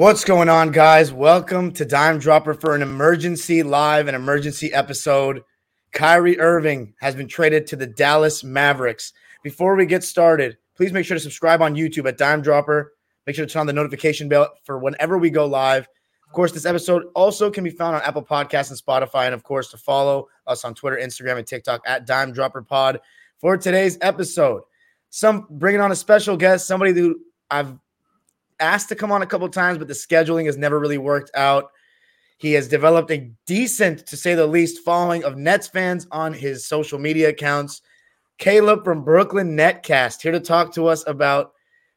What's going on, guys? Welcome to Dime Dropper for an emergency live and emergency episode. Kyrie Irving has been traded to the Dallas Mavericks. Before we get started, please make sure to subscribe on YouTube at Dime Dropper. Make sure to turn on the notification bell for whenever we go live. Of course, this episode also can be found on Apple Podcasts and Spotify. And of course, to follow us on Twitter, Instagram, and TikTok at Dime Dropper Pod for today's episode. Some bringing on a special guest, somebody who I've asked to come on a couple times, but the scheduling has never really worked out. He has developed a decent, to say the least, following of Nets fans on his social media accounts. Caleb from Brooklyn Netcast here to talk to us about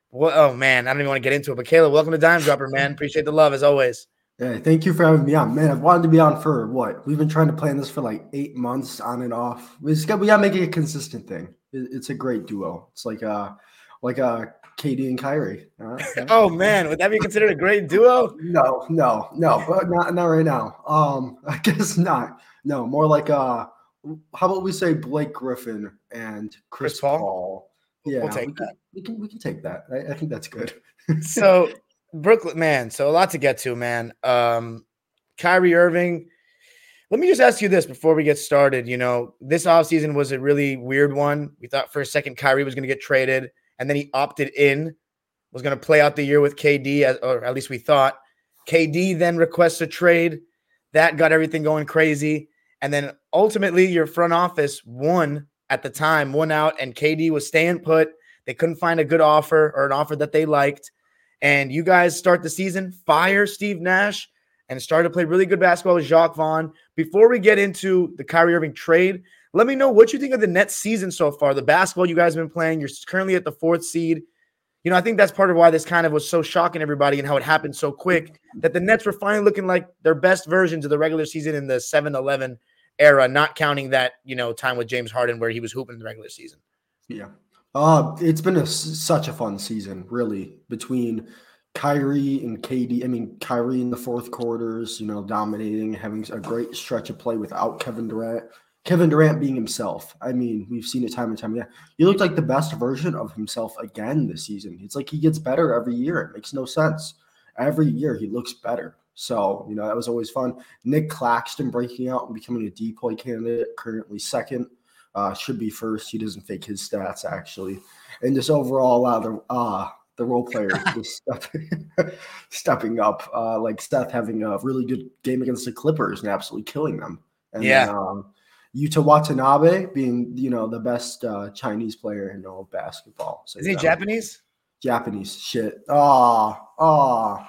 what. Oh man, I don't even want to get into it. But Caleb, welcome to Dime Dropper, man. Appreciate the love as always. Yeah, thank you for having me on, man. I've wanted to be on for what? We've been trying to plan this for like eight months, on and off. We just got we got to make it a consistent thing. It's a great duo. It's like a like uh KD and Kyrie. Uh. Oh man, would that be considered a great duo? no, no, no, but not not right now. Um, I guess not. No, more like uh, how about we say Blake Griffin and Chris, Chris Paul? Paul? Yeah, We'll take we can, that. we can we can take that. I, I think that's good. so Brooklyn, man, so a lot to get to, man. Um, Kyrie Irving. Let me just ask you this before we get started. You know, this offseason was a really weird one. We thought for a second Kyrie was going to get traded, and then he opted in, was going to play out the year with KD, or at least we thought. KD then requests a trade. That got everything going crazy. And then ultimately, your front office won at the time, won out, and KD was staying put. They couldn't find a good offer or an offer that they liked and you guys start the season, fire Steve Nash, and start to play really good basketball with Jacque Vaughn. Before we get into the Kyrie Irving trade, let me know what you think of the Nets season so far. The basketball you guys have been playing, you're currently at the fourth seed. You know, I think that's part of why this kind of was so shocking everybody and how it happened so quick that the Nets were finally looking like their best versions of the regular season in the 7 11 era, not counting that, you know, time with James Harden where he was hooping in the regular season. Yeah. Uh, it's been a, such a fun season, really, between Kyrie and KD. I mean, Kyrie in the fourth quarters, you know, dominating, having a great stretch of play without Kevin Durant. Kevin Durant being himself. I mean, we've seen it time and time again. He looked like the best version of himself again this season. It's like he gets better every year. It makes no sense. Every year he looks better. So, you know, that was always fun. Nic Claxton breaking out and becoming a DPOY candidate, currently second. Uh, should be first. He doesn't fake his stats actually, and just overall, of the uh, the role players just stepping, stepping up. Uh, like Steph having a really good game against the Clippers and absolutely killing them. And Yeah. Then, um, Yuta Watanabe being you know the best uh, Chinese player in all of basketball. So Is he Japanese? Japanese shit. Oh, oh,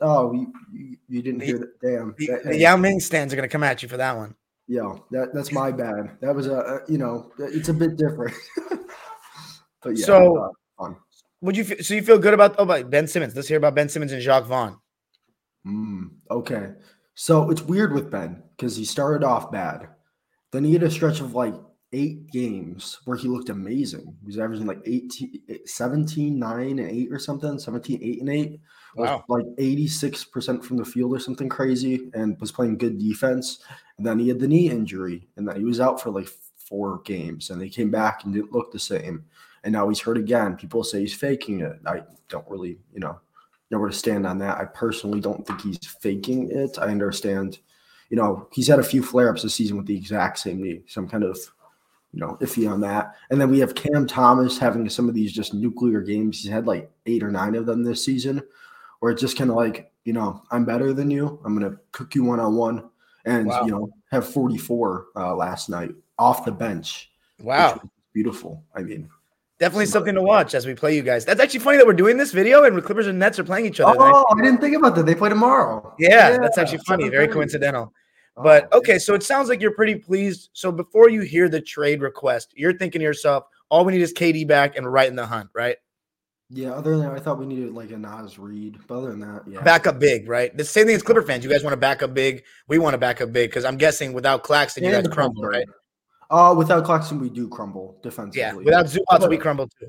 oh! You, you, you didn't hear that? Damn. The, That- the Yao Ming stands are going to come at you for that one. Yo, that that's my bad. That was a, a you know, it's a bit different. but yeah, So- uh, fun. Would you feel, so you feel good about oh about Ben Simmons? Let's hear about Ben Simmons and Jacque Vaughn. Mm, okay, so it's weird with Ben because he started off bad, then he had a stretch of like eight games where he looked amazing. He was averaging like 18, 17, 9, and 8 or something, 17, 8, and 8. was Wow. like 86% from the field or something crazy and was playing good defense. And then he had the knee injury and then he was out for like four games and they came back and didn't look the same. And now he's hurt again. People say he's faking it. I don't really, you know, know where to stand on that. I personally don't think he's faking it. I understand, you know, he's had a few flare ups this season with the exact same knee. So I'm kind of, you know, iffy on that. And then we have Cam Thomas having some of these just nuclear games. He's had like eight or nine of them this season, where it's just kind of like, you know, I'm better than you. I'm gonna cook you one on one, and Wow. you know, have 44 uh, last night off the bench. Wow. beautiful. I mean, Definitely something to watch as we play you guys. That's actually funny that we're doing this video and Clippers and Nets are playing each other. Oh, I didn't think about that. They play tomorrow. Yeah, yeah that's actually funny. Very coincidental. But oh, okay, so it sounds like you're pretty pleased. So before you hear the trade request, you're thinking to yourself, all we need is KD back and right in the hunt, right? Yeah, other than that, I thought we needed like a Naz Reid. But other than that, yeah. Back up big, right? The same thing as Clipper fans. You guys want to back up big. We want to back up big because I'm guessing without Claxton, you guys crumble, right? Uh, without Claxton, we do crumble defensively. Yeah, without Zubac, we crumble too.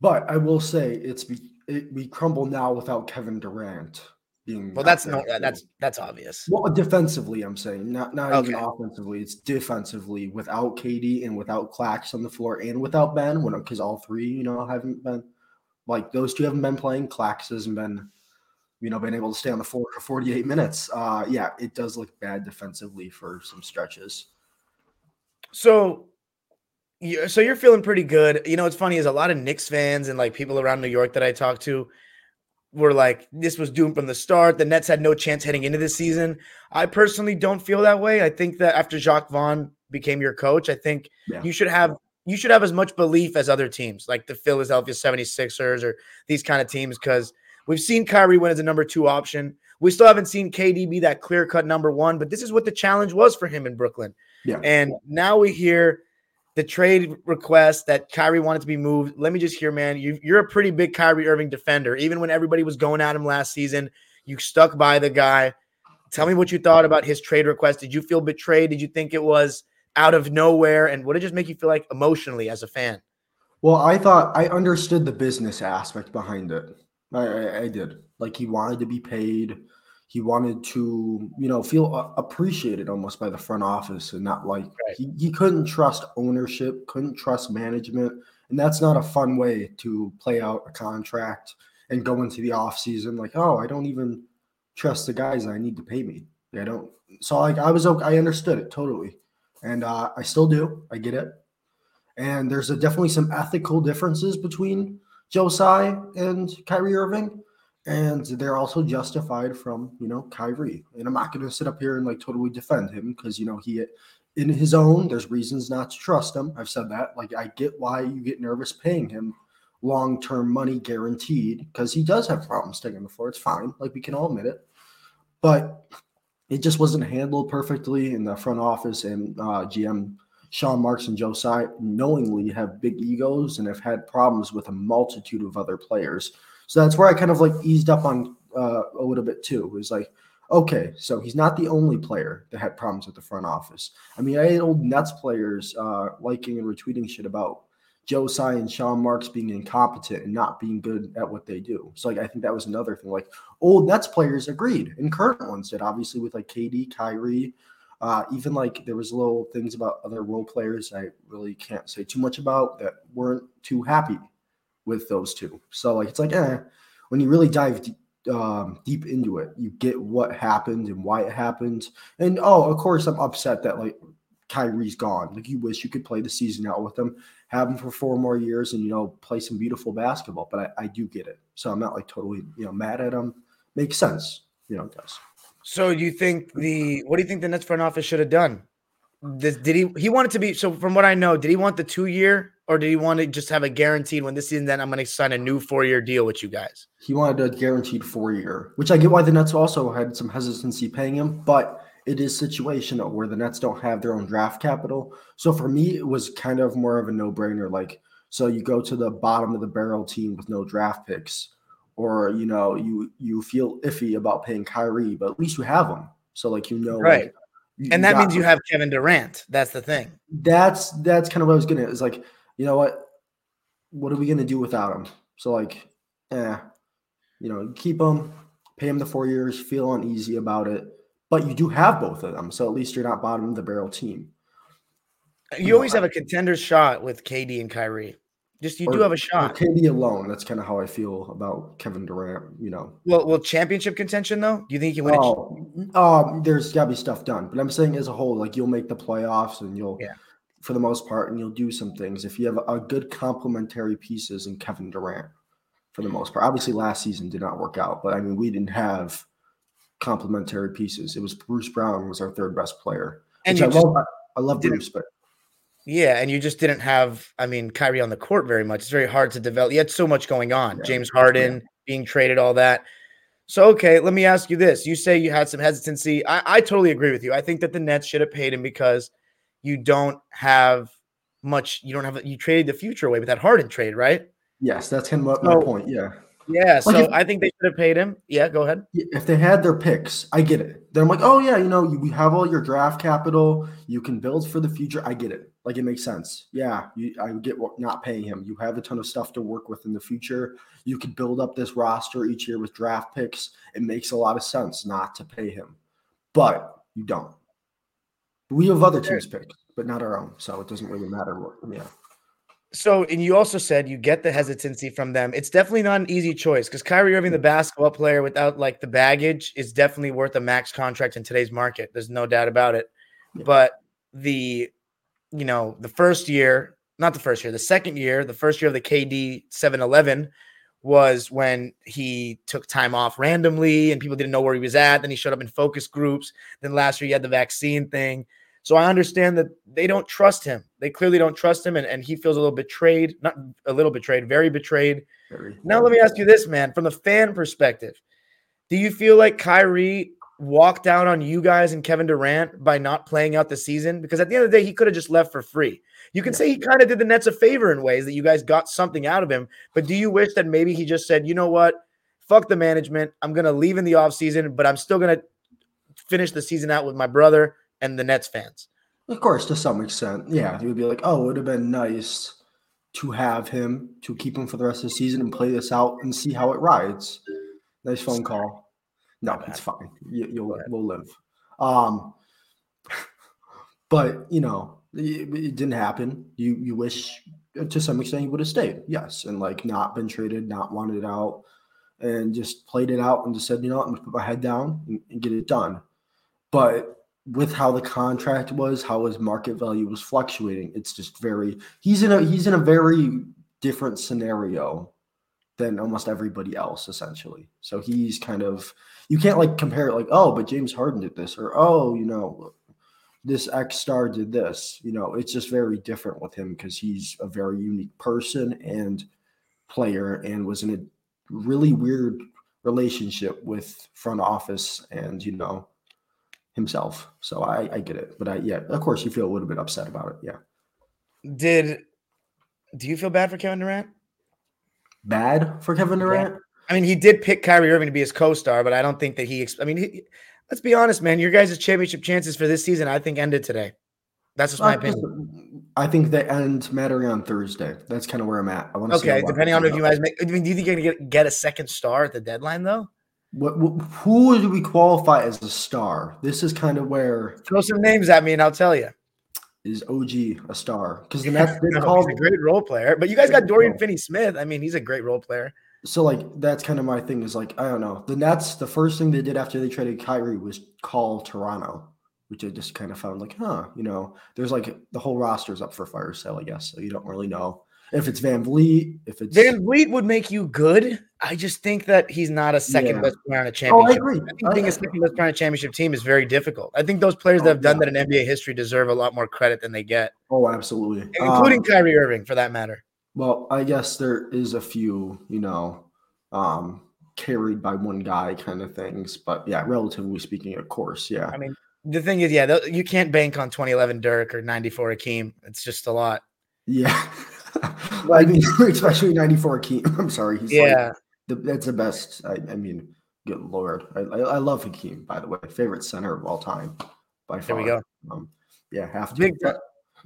But I will say it's it, we crumble now without Kevin Durant being. Well, that's no, that's that's obvious. Well, defensively, I'm saying not not okay. even offensively. It's defensively without KD and without Clax on the floor and without Ben, when because all three, you know, haven't been like those two haven't been playing. Clax hasn't been, you know, been able to stay on the floor for 48 minutes. Uh, yeah, it does look bad defensively for some stretches. So so you're feeling pretty good. You know, what's funny is a lot of Knicks fans and like people around New York that I talk to were like, this was doomed from the start. The Nets had no chance heading into the season. I personally don't feel that way. I think that after Jacque Vaughn became your coach, I think yeah. you should have you should have as much belief as other teams like the Philadelphia 76ers or these kind of teams because we've seen Kyrie win as a number two option. We still haven't seen KD be that clear cut number one, but this is what the challenge was for him in Brooklyn. Yeah. And now we hear the trade request that Kyrie wanted to be moved. Let me just hear, man, you, you're a pretty big Kyrie Irving defender. Even when everybody was going at him last season, you stuck by the guy. Tell me what you thought about his trade request. Did you feel betrayed? Did you think it was out of nowhere? And what did it just make you feel like emotionally as a fan? Well, I thought I understood the business aspect behind it. I, I, I did. Like he wanted to be paid he wanted to, you know, feel appreciated almost by the front office and not like right. he, he couldn't trust ownership, couldn't trust management. And that's not a fun way to play out a contract and go into the off season like, oh, I don't even trust the guys I need to pay me. I don't. So like I was okay. I understood it totally, and uh, I still do. I get it. And there's a, definitely some ethical differences between Joe Tsai and Kyrie Irving and they're also justified from you know Kyrie. And I'm not going to sit up here and like totally defend him because you know he in his own there's reasons not to trust him. I've said that. Like I get why you get nervous paying him long term money guaranteed because he does have problems taking the floor. It's fine. Like we can all admit it, but it just wasn't handled perfectly in the front office and uh, GM. Sean Marks and Joe Tsai knowingly have big egos and have had problems with a multitude of other players so that's where I kind of like eased up on uh, a little bit too. It was like, okay, so he's not the only player that had problems with the front office. I mean, I had old Nets players uh, liking and retweeting shit about Joe Tsai and Sean Marks being incompetent and not being good at what they do. So like I think that was another thing. Like old Nets players agreed, and current ones did. Obviously with like KD, Kyrie, uh, even like there was little things about other role players I really can't say too much about that weren't too happy with those two. So like it's like eh, when you really dive deep, um, deep into it, you get what happened and why it happened. And oh, of course, I'm upset that like Kyrie's gone. Like you wish you could play the season out with him, have him for four more years, and you know play some beautiful basketball. But I, I do get it, so I'm not like totally you know mad at him. Makes sense, you know, it does. So do you think the what do you think the Nets front office should have done? This, did he he wanted to be so from what I know, did he want the two year or did he want to just have a guaranteed when this season then I'm going to sign a new four year deal with you guys? He wanted a guaranteed four year, which I get why the Nets also had some hesitancy paying him, but it is situational where the Nets don't have their own draft capital. So for me, it was kind of more of a no brainer. Like, so you go to the bottom of the barrel team with no draft picks, or you know, you you feel iffy about paying Kyrie, but at least you have him. So like you know, right. Like, and that means you have Kevin Durant. That's the thing. That's that's kind of what I was gonna is like you know what? What are we going to do without him? So, like, eh, you know, keep him, pay him the four years, feel uneasy about it. But you do have both of them. So at least you're not bottom of the barrel team. You, you always know, have a contender shot with KD and Kyrie. Just you or, do have a shot. KD alone. That's kind of how I feel about Kevin Durant. You know. Well, well, championship contention though. Do you think you win? Oh, um, there's got to be stuff done. But I'm saying as a whole, like you'll make the playoffs and you'll yeah for the most part, and you'll do some things if you have a good complementary pieces in Kevin Durant for the most part. Obviously, last season did not work out, but I mean, we didn't have complementary pieces. It was Bruce Brown was our third best player. And I love, I love Bruce, but Yeah, and you just didn't have, I mean, Kyrie on the court very much. It's very hard to develop. You had so much going on. Yeah. James Harden Yeah. being traded, all that. So, okay, let me ask you this. You say you had some hesitancy. I, I totally agree with you. I think that the Nets should have paid him because you don't have much, you don't have, you traded the future away with that Harden trade, right? Yes, that's him. what my So- point. Yeah. Yeah. So if- I think they should have paid him. Yeah, go ahead. If they had their picks, I get it. Then I'm like, oh yeah, you know, you, we have all your draft capital. You can build for the future. I get it. Like it makes sense. Yeah, you, I get what not paying him. You have a ton of stuff to work with in the future. You could build up this roster each year with draft picks. It makes a lot of sense not to pay him, but you don't. We have other teams' picks, but not our own, so it doesn't really matter. What, yeah. So, and you also said you get the hesitancy from them. It's definitely not an easy choice because Kyrie Irving, the mm-hmm. basketball player without like the baggage, is definitely worth a max contract in today's market. There's no doubt about it. Yeah. But the, you know, the first year, not the first year, the second year, the first year of the KD 711 was when he took time off randomly and people didn't know where he was at. Then he showed up in focus groups. Then last year, he had the vaccine thing. So I understand that they don't trust him. They clearly don't trust him, and, and he feels a little betrayed, not a little betrayed, very betrayed. Very, Now, let me ask you this, man, from the fan perspective, do you feel like Kyrie walked down on you guys and Kevin Durant by not playing out the season? Because at the end of the day, he could have just left for free. You can Yeah. say he kind of did the Nets a favor in ways that you guys got something out of him, but do you wish that maybe he just said, you know what? Fuck the management. I'm going to leave in the offseason, but I'm still going to finish the season out with my brother and the Nets fans. Of course, to some extent, yeah, you would be like, oh, it would have been nice to have him to keep him for the rest of the season and play this out and see how it rides. Nice phone call. No, it's fine. You, you'll we'll live. Um, but you know, it, it didn't happen. You you wish to some extent you would have stayed, yes, and like not been traded, not wanted out, and just played it out and just said, you know, what, I'm gonna put my head down and, and get it done. But with how the contract was, how his market value was fluctuating, it's just very he's in a he's in a very different scenario than almost everybody else, essentially. So he's kind of you can't like compare it like, oh, but James Harden did this, or oh, you know, this X star did this. You know, it's just very different with him because he's a very unique person and player and was in a really weird relationship with front office and you know himself. So I, I get it. But I yeah, of course you feel a little bit upset about it. Yeah. Did do you feel bad for Kevin Durant? Bad for Kevin Durant? I mean, he did pick Kyrie Irving to be his co-star, but I don't think that he. I mean, he, let's be honest, man. Your guys' championship chances for this season, I think, ended today. That's just my Uh, opinion. I think they end mattering on Thursday. That's kind of where I'm at. I want to Okay, depending on if you guys make. I mean, do you think you're gonna get, get a second star at the deadline though? What, what, who do we qualify as a star? This is kind of where Throw some names at me, and I'll tell you. Is OG a star? Because the Nets did No, call a great role player, but you guys got Dorian. Finney-Smith. I mean, he's a great role player. So like that's kind of my thing is like I don't know. The Nets, the first thing they did after they traded Kyrie was call Toronto, which I just kind of found like, huh, you know, there's like the whole roster's up for fire sale, I guess. So you don't really know if it's VanVleet, if it's VanVleet would make you good. I just think that he's not a second Yeah. best player on a Oh, I championship. agree. I think being a second best player on a championship team is very difficult. I think those players that Oh, have done yeah. that in NBA history deserve a lot more credit than they get, Oh, absolutely. including Um, Kyrie Irving, for that matter. Well, I guess there is a few, you know, um, carried by one guy kind of things, but yeah, relatively speaking, of course, yeah. I mean, the thing is, yeah, you can't bank on 2011 Dirk or 94 Akeem. It's just a lot. Yeah. I mean, especially 94 Hakeem. I'm sorry. He's Yeah. like, the, that's the best. I, I mean, good Lord. I, I, I love Hakeem, by the way. Favorite center of all time by far. There we go. Um, yeah, have to. Big.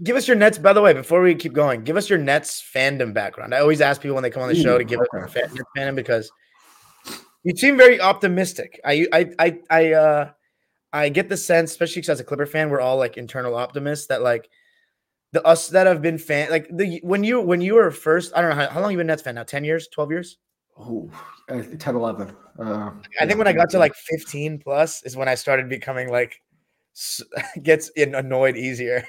Give us your Nets, by the way, before we keep going, give us your Nets fandom background. I always ask people when they come on the show to give us okay. their fan- fandom because you seem very optimistic. I, I, I, I, uh, I get the sense, especially because as a Clipper fan, we're all like internal optimists that like the us that have been fan like the when you when you were first, I don't know how, how long you been Nets fan now, 10 years, 12 years? Oh, uh, 10, 11. Uh, I think when I got to like 15 plus is when I started becoming like gets annoyed easier.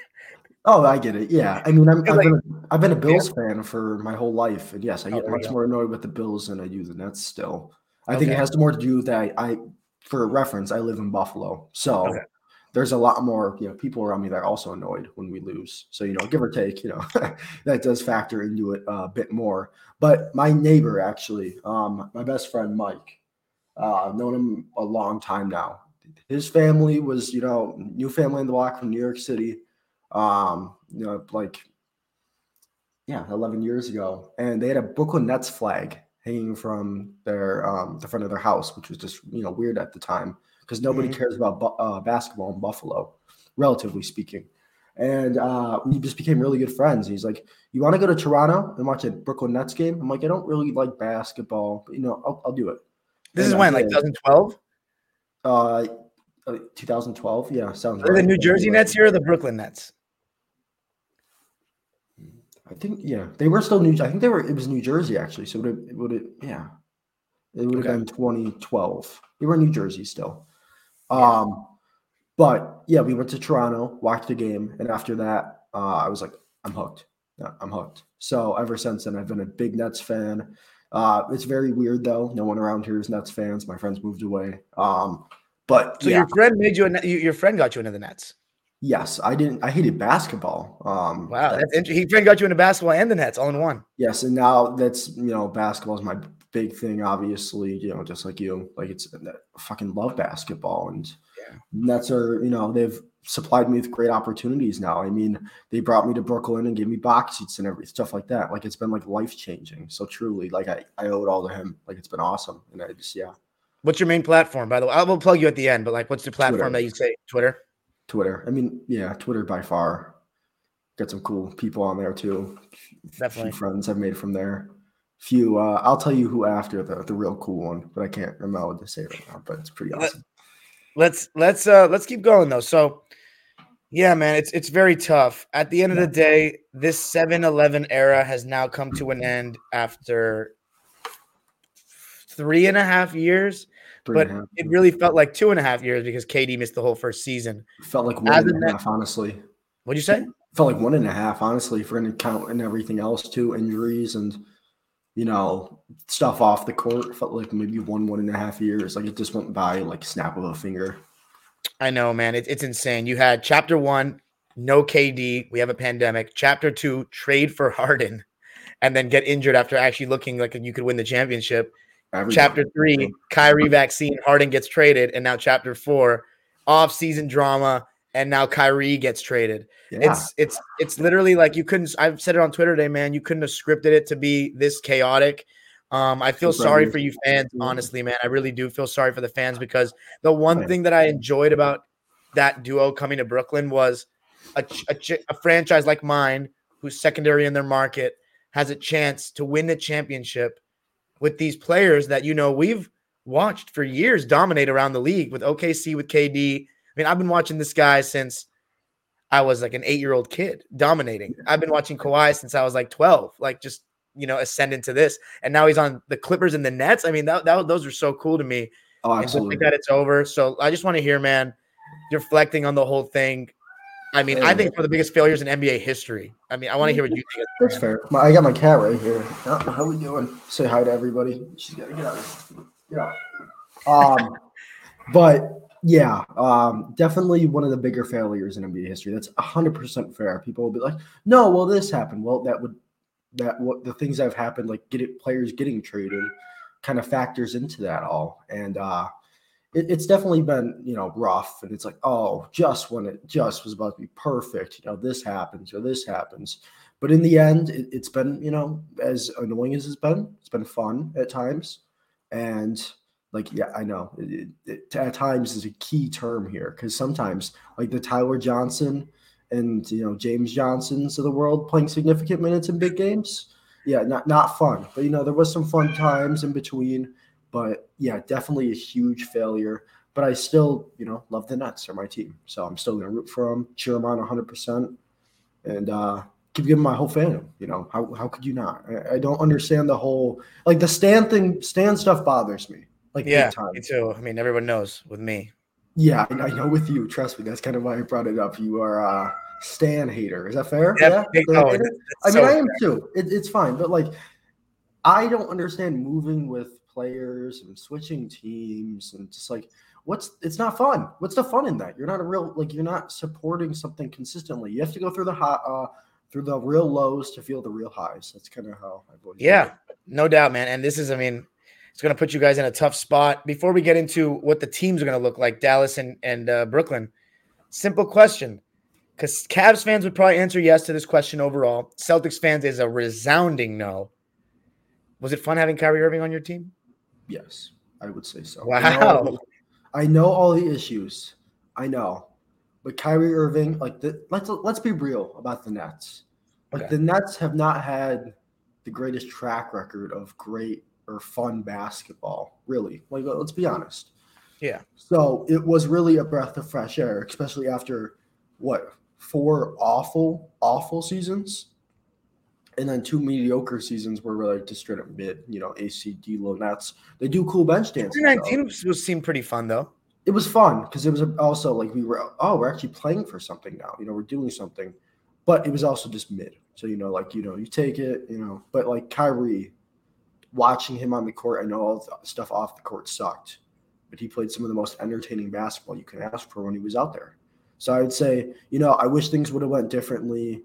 Oh, I get it. Yeah, I mean, I'm, I've, like- been a, I've been a Bills fan for my whole life, and yes, I Oh, get we much more annoyed with the Bills than I do the Nets. Still, I think it has more to do with that. I, I for reference, I live in Buffalo, so Okay. There's a lot more, you know, people around me that are also annoyed when we lose. So, you know, give or take, you know, that does factor into it a bit more. But my neighbor, actually, um, my best friend Mike, uh, I've known him a long time now. His family was, you know, new family in the block from New York City. Um, you know, like yeah, 11 years ago, and they had a Brooklyn Nets flag hanging from their um, the front of their house, which was just you know weird at the time because nobody mm-hmm. cares about bu- uh, basketball in Buffalo, relatively speaking. And uh, we just became really good friends. He's like, "You want to go to Toronto and watch a Brooklyn Nets game?" I'm like, "I don't really like basketball, but you know, I'll, I'll do it." This and is when, like 2012. Uh, 2012. Yeah, sounds. Are right. the New Jersey Nets here or the Brooklyn Nets? I think yeah, they were still New. I think they were. It was New Jersey actually. So would it would it yeah, it would have okay. been 2012. They were in New Jersey still. Um, but yeah, we went to Toronto, watched the game, and after that, uh, I was like, I'm hooked. I'm hooked. So ever since then, I've been a big Nets fan. Uh, it's very weird though. No one around here is Nets fans. My friends moved away. Um, but so yeah. your friend made you a, your friend got you into the Nets. Yes, I didn't. I hated basketball. Um, wow, that's interesting. He friend got you into basketball and the Nets all in one. Yes, and now that's you know basketball is my big thing. Obviously, you know, just like you, like it's I fucking love basketball, and yeah. Nets are you know they've supplied me with great opportunities now. I mean, they brought me to Brooklyn and gave me box seats and every stuff like that. Like it's been like life changing. So truly, like I I owe it all to him. Like it's been awesome, and I just yeah. What's your main platform, by the way? I will plug you at the end, but like, what's the platform Twitter. that you say? Twitter. Twitter. I mean, yeah, Twitter by far. Got some cool people on there too. Definitely. Friends I've made from there. Few uh I'll tell you who after the the real cool one, but I can't remember what to say right now, but it's pretty awesome. Let's let's uh let's keep going though. So yeah, man, it's it's very tough. At the end of the day, this 7-Eleven era has now come to an end after three and a half years but it really felt like two and a half years because KD missed the whole first season. It felt like one As and a half, honestly. What'd you say? It felt like one and a half, honestly, if we're going to count and everything else too, injuries and you know stuff off the court. Felt like maybe one one and a half years. Like it just went by like snap of a finger. I know, man. It, it's insane. You had chapter one, no KD. We have a pandemic. Chapter two, trade for Harden, and then get injured after actually looking like you could win the championship. Chapter three, Kyrie vaccine, Harden gets traded, and now chapter four, off-season drama, and now Kyrie gets traded. Yeah. It's it's it's literally like you couldn't. I've said it on Twitter today, man. You couldn't have scripted it to be this chaotic. Um, I feel sorry for you fans, honestly, man. I really do feel sorry for the fans because the one thing that I enjoyed about that duo coming to Brooklyn was a, a, a franchise like mine, who's secondary in their market, has a chance to win the championship with these players that you know we've watched for years dominate around the league with OKC with KD. I mean, I've been watching this guy since I was like an eight-year-old kid dominating. I've been watching Kawhi since I was like 12, like just you know, ascend into this. And now he's on the Clippers and the Nets. I mean, that, that those are so cool to me. Oh, absolutely. And that it's over. So I just want to hear, man, reflecting on the whole thing. I mean, I think for the biggest failures in NBA history. I mean, I want to hear what you think. That's fair. I got my cat right here. How are we doing? Say hi to everybody. She's got to get out. Get out. Um, but yeah, um, definitely one of the bigger failures in NBA history. That's hundred percent fair. People will be like, "No, well, this happened." Well, that would that what the things that have happened, like get it, players getting traded, kind of factors into that all. And uh, it, it's definitely been you know rough and it's like oh just when it just was about to be perfect you know this happens or this happens but in the end it, has been you know as annoying as it's been it's been fun at times and like yeah i know it, it, at times is a key term here because sometimes like the tyler johnson and you know james johnsons of the world playing significant minutes in big games yeah not not fun but you know there was some fun times in between but yeah, definitely a huge failure. But I still, you know, love the Nets they're my team. So I'm still to root for them, cheer them on 100%, and uh, keep giving my whole fandom. You know, how, how could you not? I, I, don't understand the whole, like the Stan thing, Stan stuff bothers me. Like, yeah, me too. I mean, everyone knows with me. Yeah, I know with you. Trust me. That's kind of why I brought it up. You are a Stan hater. Is that fair? yeah. Oh, I mean, so I am too. It, it's fine. But like, I don't understand moving with players and switching teams and just like what's it's not fun. What's the fun in that? You're not a real like you're not supporting something consistently. You have to go through the hot uh through the real lows to feel the real highs. That's kind of how I've always Yeah, no doubt, man. And this is, I mean, it's going to put you guys in a tough spot. Before we get into what the teams are going to look like, Dallas and and uh, Brooklyn, simple question, because Cavs fans would probably answer yes to this question overall. Celtics fans is a resounding no. Was it fun having Kyrie Irving on your team? Yes, I would say so. Wow. I know, I know all the issues. I know. But Kyrie Irving, like the, let's let's be real about the Nets. Like Okay. the Nets have not had the greatest track record of great or fun basketball, really. Like let's be honest. Yeah. So it was really a breath of fresh air, especially after what four awful, awful seasons, and then two mediocre seasons where we're like just straight up mid. You know, ACD low Nets. They do cool bench though. 2019 was, was seemed pretty fun though. It was fun because it was also like we were oh we're actually playing for something now. You know, we're doing something, but it was also just mid. So you know, like you know, you take it. You know, but like Kyrie, watching him on the court, I know all the stuff off the court sucked, but he played some of the most entertaining basketball you can ask for when he was out there. So I would say, you know, I wish things would have went differently.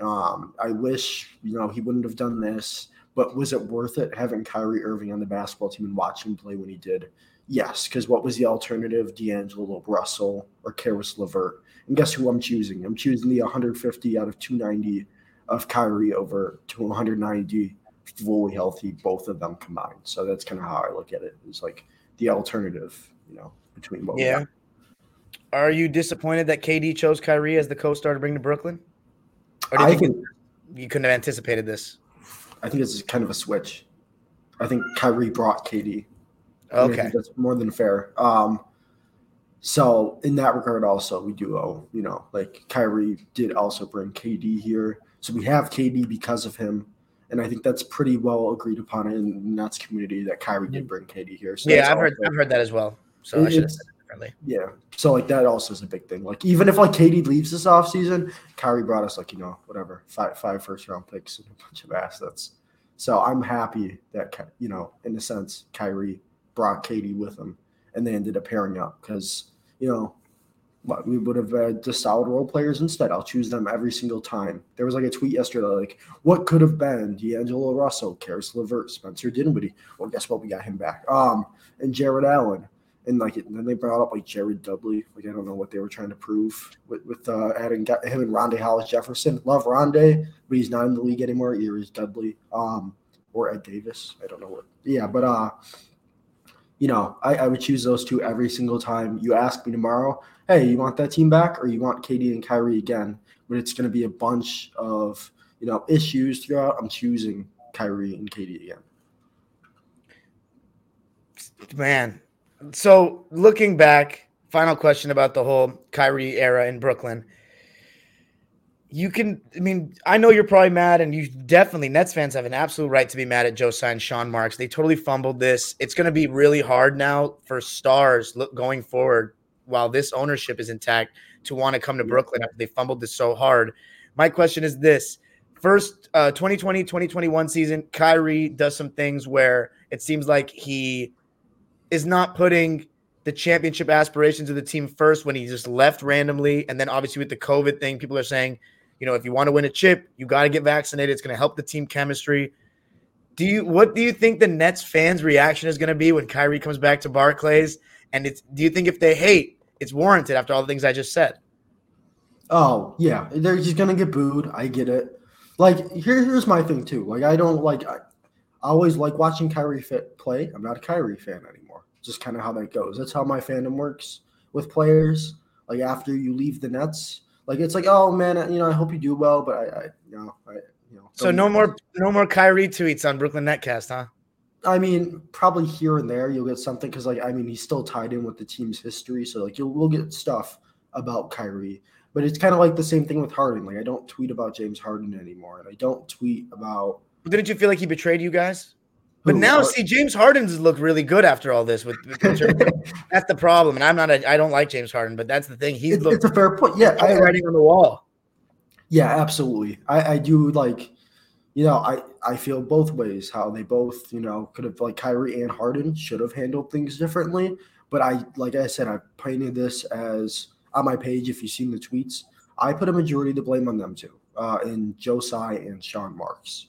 Um, I wish, you know, he wouldn't have done this. But was it worth it having Kyrie Irving on the basketball team and watching him play when he did? Yes, because what was the alternative? D'Angelo Russell or Caris LeVert. And guess who I'm choosing? I'm choosing the 150 out of 290 of Kyrie over to 190 fully healthy, both of them combined. So that's kind of how I look at it. It's like the alternative, you know, between we Yeah. Are you disappointed that KD chose Kyrie as the co-star to bring to Brooklyn? Or do you I think think you couldn't have anticipated this? I think it's kind of a switch. I think Kyrie brought KD. I Okay. that's more than fair. Um, so in that regard, also we do owe, you know, like Kyrie did also bring KD here, so we have KD because of him, and I think that's pretty well agreed upon in the Nets community that Kyrie did bring KD here. So Yeah, I've heard I've heard that as well. So I should have said it differently. Yeah, so like that also is a big thing. Like even if like KD leaves this offseason, Kyrie brought us like you know whatever five five first round picks and a bunch of assets. So I'm happy that you know in a sense Kyrie brought KD with him, and they ended up pairing up because you know what we would have had just solid role players instead. I'll choose them every single time. There was like a tweet yesterday like what could have been D'Angelo Russell, Caris LeVert, Spencer Dinwiddie. Well, guess what? We got him back. Um, and Jarrett Allen. And like, and then they brought up like Jared Dudley. Like, I don't know what they were trying to prove with, with uh, adding him and Rondae Hollis Jefferson. Love Rondae, but he's not in the league anymore. Either is Dudley, um, or Ed Davis. I don't know what. Yeah, but uh, you know, I, I would choose those two every single time. You ask me tomorrow, hey, you want that team back, or you want KD and Kyrie again? But it's going to be a bunch of you know issues throughout. I'm choosing Kyrie and KD again. Man. So looking back, final question about the whole Kyrie era in Brooklyn. You can, I mean, I know you're probably mad, and you definitely, Nets fans have an absolute right to be mad at Joe and Sean Marks. They totally fumbled this. It's going to be really hard now for stars look going forward while this ownership is intact to want to come to Brooklyn after they fumbled this so hard. My question is this first uh, 2020 2021 season, Kyrie does some things where it seems like he is not putting the championship aspirations of the team first when he just left randomly. And then obviously with the COVID thing, people are saying, you know, if you want to win a chip, you got to get vaccinated. It's going to help the team chemistry. Do you what do you think the Nets fans' reaction is going to be when Kyrie comes back to Barclays? And it's do you think if they hate, it's warranted after all the things I just said? Oh yeah, they're just gonna get booed. I get it. Like here, here's my thing too. Like I don't like. I, I always like watching Kyrie fit play. I'm not a Kyrie fan anymore. Just kind of how that goes. That's how my fandom works with players. Like after you leave the Nets, like it's like, oh man, you know, I hope you do well, but I, I you know, I, you know. So no more no more Kyrie tweets on Brooklyn Netcast, huh? I mean, probably here and there you'll get something because, like, I mean, he's still tied in with the team's history, so like you'll we'll get stuff about Kyrie. But it's kind of like the same thing with Harden. Like, I don't tweet about James Harden anymore, and I don't tweet about. Didn't you feel like he betrayed you guys? But who, now, Har- see, James Harden's looked really good after all this. With, with that's the problem, and I'm not. A, I don't like James Harden, but that's the thing. He's it's, looked it's a fair point. Yeah, I, writing on the wall. yeah, absolutely. I, I do like, you know, I I feel both ways. How they both, you know, could have like Kyrie and Harden should have handled things differently. But I, like I said, I painted this as on my page. If you've seen the tweets, I put a majority of the blame on them too, uh, in Joe Tsai and Sean Marks,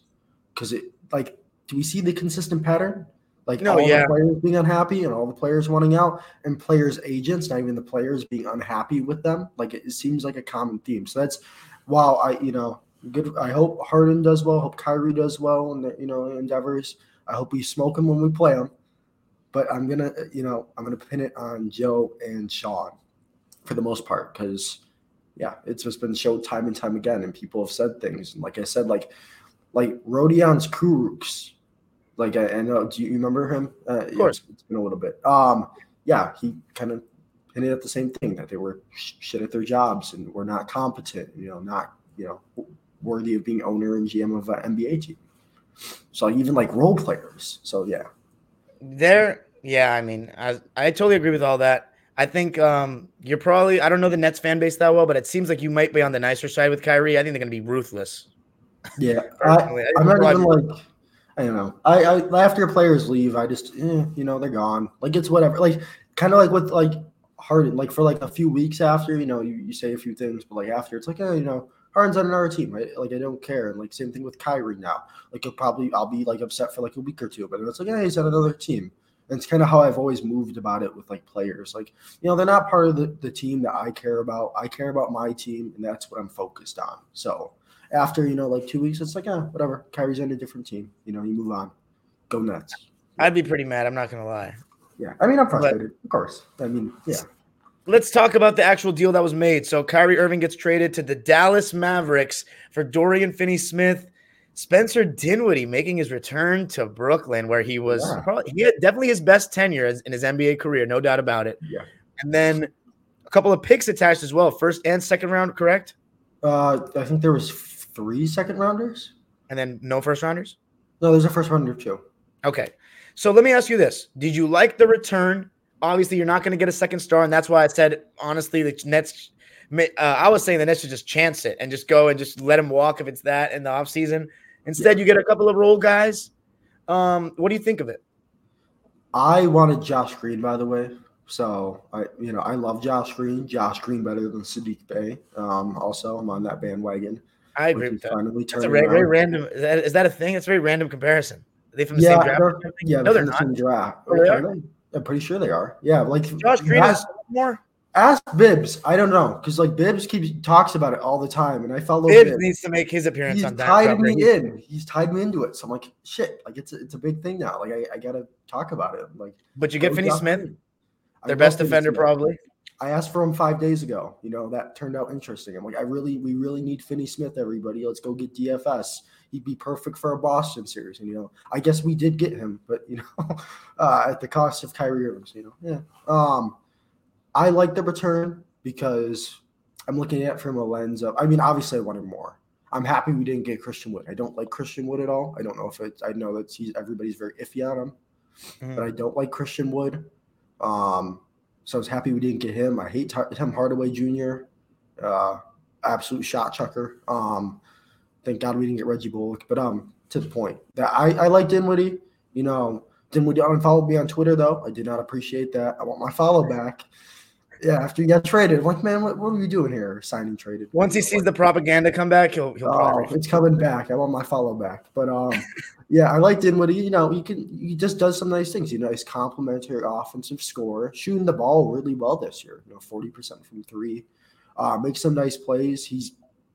because it like, do we see the consistent pattern? Like No, all yeah. the players being unhappy and all the players wanting out, and players' agents, not even the players, being unhappy with them. Like it, it seems like a common theme. So that's while I, you know, good. I hope Harden does well. Hope Kyrie does well in the you know endeavors. I hope we smoke them when we play them. But I'm gonna, you know, I'm gonna pin it on Joe and Sean for the most part because, yeah, it's just been showed time and time again, and people have said things. And like I said, like, like Rodions Kurucs, like I, I know. Do you remember him? Uh, of course. it's been a little bit. Um, yeah, he kind of hinted at the same thing that they were sh- shit at their jobs and were not competent. You know, not you know worthy of being owner and GM of an NBA team. So even like role players. So yeah, There, yeah, I mean, I, I totally agree with all that. I think um, you're probably, I don't know the Nets fan base that well, but it seems like you might be on the nicer side with Kyrie. I think they're going to be ruthless. yeah. I, I i'm not even like. I don't know. I, I after players leave, I just eh, you know they're gone. Like it's whatever. Like kind of like with like Harden. Like for like a few weeks after, you know, you, you say a few things, but like after, it's like, eh, you know, Harden's on another team. Right? Like I don't care. And like same thing with Kyrie now. Like he'll probably I'll be like upset for like a week or two, but it's like, yeah, he's on another team. And it's kind of how I've always moved about it with like players. Like, you know, they're not part of the, the team that I care about. I care about my team, and that's what I'm focused on. So after, you know, like two weeks, it's like, yeah, whatever. Kyrie's on a different team. You know, you move on. Go nuts. I'd be pretty mad. I'm not to lie. Yeah. I mean, I'm frustrated, of course. I mean, yeah. Let's talk about the actual deal that was made. So Kyrie Irving gets traded to the Dallas Mavericks for Dorian Finney-Smith, Spencer Dinwiddie making his return to Brooklyn, where he was Yeah. probably he had definitely his best tenure in his NBA career, no doubt about it. Yeah. And then a couple of picks attached as well, first and second round, correct? Uh, I think there was three second rounders. And then no first rounders. No, there's a first rounder too. Okay. So let me ask you this. Did you like the return? Obviously, you're not going to get a second star. And that's why I said, honestly, the Nets, uh, I was saying the Nets should just chance it and just go and just let him walk if it's that in the offseason. Instead, you get a couple of role guys. Um, what do you think of it? I wanted Josh Green, by the way. So I, you know, I love Josh Green. Josh Green better than Saddiq Bey. Um, also, I'm on that bandwagon. I agree with that. That's a very, very random. Is that, is that a thing? It's a very random comparison. Are they from the Yeah, same draft? they're- Yeah, no, they're they're not. same draft. Oh, they are? I'm pretty sure they are. Yeah, like Josh Green ask, more. ask Bibbs. I don't know because like Bibbs keeps talks about it all the time, and I follow Bibbs Bibbs. needs to make his appearance He's on that. tied me in. He's tied me into it. So I'm like, shit. Like it's a, it's a big thing now. Like I, I gotta talk about it. Like But you get Finney Smith, their best defender, Smith. probably. I asked for him five days ago. You know, that turned out interesting. I'm like, I really, we really need Finney Smith, everybody. Let's go get DFS. He'd be perfect for a Boston series. And, you know, I guess we did get him, but, you know, uh, at the cost of Kyrie Irving. So, you know, yeah. Um, I like the return because I'm looking at it from a lens of, I mean, obviously I wanted more. I'm happy we didn't get Christian Wood. I don't like Christian Wood at all. I don't know if it's, I know that he's, everybody's very iffy on him Mhm. but I don't like Christian Wood. Um, so I was happy we didn't get him. I hate Tim Hardaway Jr. Uh, absolute shot chucker. Um, thank God we didn't get Reggie Bullock. But um, to the point that I I like Dinwiddie. You know, Dinwiddie unfollowed me on Twitter though. I did not appreciate that. I want my follow back. Yeah, after he got traded, I'm like, man, what, what are you doing here? Signing traded. Once he sees the propaganda come back, he'll he'll Oh, it's coming back. I want my follow back. But um, yeah, I like Dinwiddie. You know, he can he just does some nice things. You know, he's complimentary offensive scorer, shooting the ball really well this year. You know, forty percent from three, uh, makes some nice plays. He's